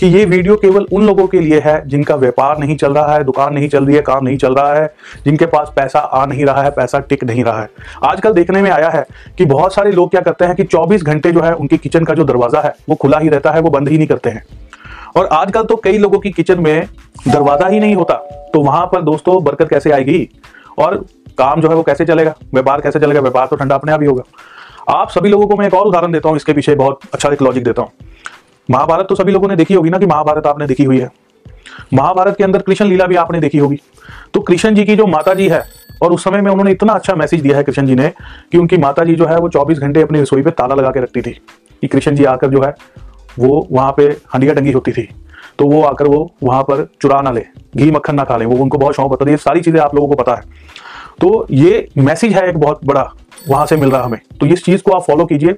कि ये वीडियो केवल उन लोगों के लिए है जिनका व्यापार नहीं चल रहा है, दुकान नहीं चल रही है, काम नहीं चल रहा है, जिनके पास पैसा आ नहीं रहा है, पैसा टिक नहीं रहा है। आजकल देखने में आया है कि बहुत सारे लोग क्या करते हैं कि 24 घंटे जो है उनकी किचन का जो दरवाज़ा है, वो खुला ही रहता है, वो बंद ही नहीं करते हैं। और आजकल तो कई लोगों की किचन में दरवाज़ा ही नहीं होता तो वहाँ पर दोस्तों बरकत कैसे आएगी? और काम जो है वो कैसे चलेगा? व्यापार कैसे चलेगा? व्यापार तो ठंडा अपने आप ही होगा। आप सभी लोगों को मैं एक और उदाहरण देता हूँ, इसके पीछे बहुत अच्छा एक लॉजिक देता हूँ। महाभारत तो सभी लोगों ने देखी होगी ना कि महाभारत आपने देखी हुई है। महाभारत के अंदर कृष्ण लीला भी आपने देखी होगी। तो कृष्ण जी की जो माता जी है, और उस समय में उन्होंने इतना अच्छा मैसेज दिया है कृष्ण जी ने कि उनकी माता जी जो है, वो 24 घंटे अपनी रसोई पे ताला लगा के रखती थी। कि कृष्ण जी आकर जो है, वो वहाँ पे हंडिया टंगी होती थी। तो वो आकर वो वहाँ पर चुरा ना ले, घी मक्खन ना खा ले, वो उनको बहुत शौक होता था। ये सारी चीज़ें आप लोगों को पता है। तो ये मैसेज है एक बहुत बड़ा, वहाँ से मिल रहा हमें। तो इस चीज़ को आप फॉलो कीजिए।